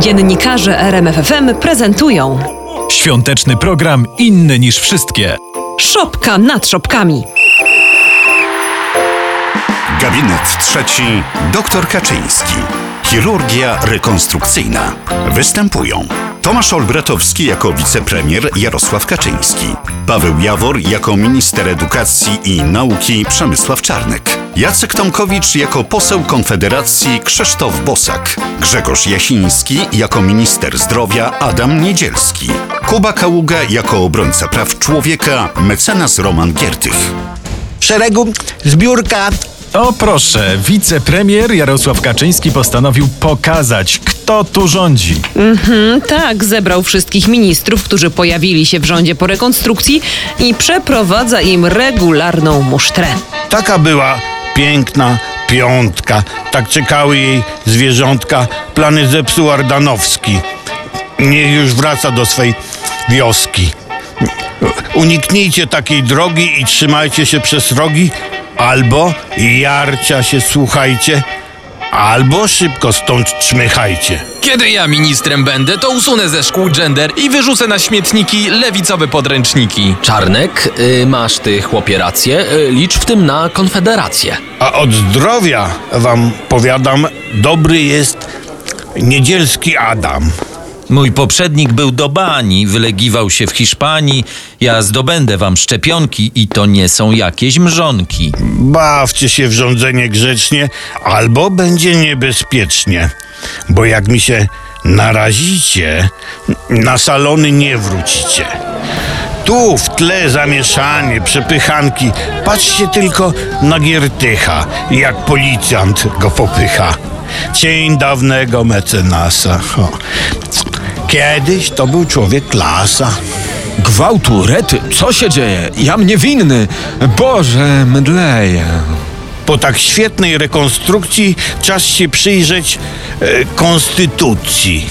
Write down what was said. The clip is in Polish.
Dziennikarze RMFFM prezentują Świąteczny program inny niż wszystkie. Szopka nad szopkami. Gabinet trzeci. Doktor Kaczyński. Chirurgia rekonstrukcyjna. Występują Tomasz Olbratowski jako wicepremier Jarosław Kaczyński. Paweł Jawor jako minister edukacji i nauki Przemysław Czarnek. Jacek Tomkowicz jako poseł Konfederacji Krzysztof Bosak. Grzegorz Jasiński jako minister zdrowia Adam Niedzielski. Kuba Kaługa jako obrońca praw człowieka mecenas Roman Giertych. W szeregu zbiórka. O proszę, wicepremier Jarosław Kaczyński postanowił pokazać, kto tu rządzi. Mhm, tak, zebrał wszystkich ministrów, którzy pojawili się w rządzie po rekonstrukcji i przeprowadza im regularną musztrę. Taka była piękna piątka. Tak czekały jej zwierzątka. Plany zepsuł Ardanowski. Niech już wraca do swej wioski. Uniknijcie takiej drogi i trzymajcie się przez rogi, albo jarcia się słuchajcie, albo szybko stąd czmychajcie. Kiedy ja ministrem będę, to usunę ze szkół gender i wyrzucę na śmietniki lewicowe podręczniki. Czarnek, y, masz ty chłopie rację, y, licz w tym na konfederację. A od zdrowia wam powiadam, dobry jest niedzielski Adam. Mój poprzednik był do bani, wylegiwał się w Hiszpanii. Ja zdobędę wam szczepionki i to nie są jakieś mrzonki. Bawcie się w rządzenie grzecznie, albo będzie niebezpiecznie. Bo jak mi się narazicie, na salony nie wrócicie. Tu w tle zamieszanie, przepychanki. Patrzcie tylko na Giertycha, jak policjant go popycha. Cień dawnego mecenasa. Kiedyś to był człowiek klasa. Gwałtu, rety, co się dzieje? Jam niewinny. Boże, mdleję. Po tak świetnej rekonstrukcji czas się przyjrzeć e, konstytucji.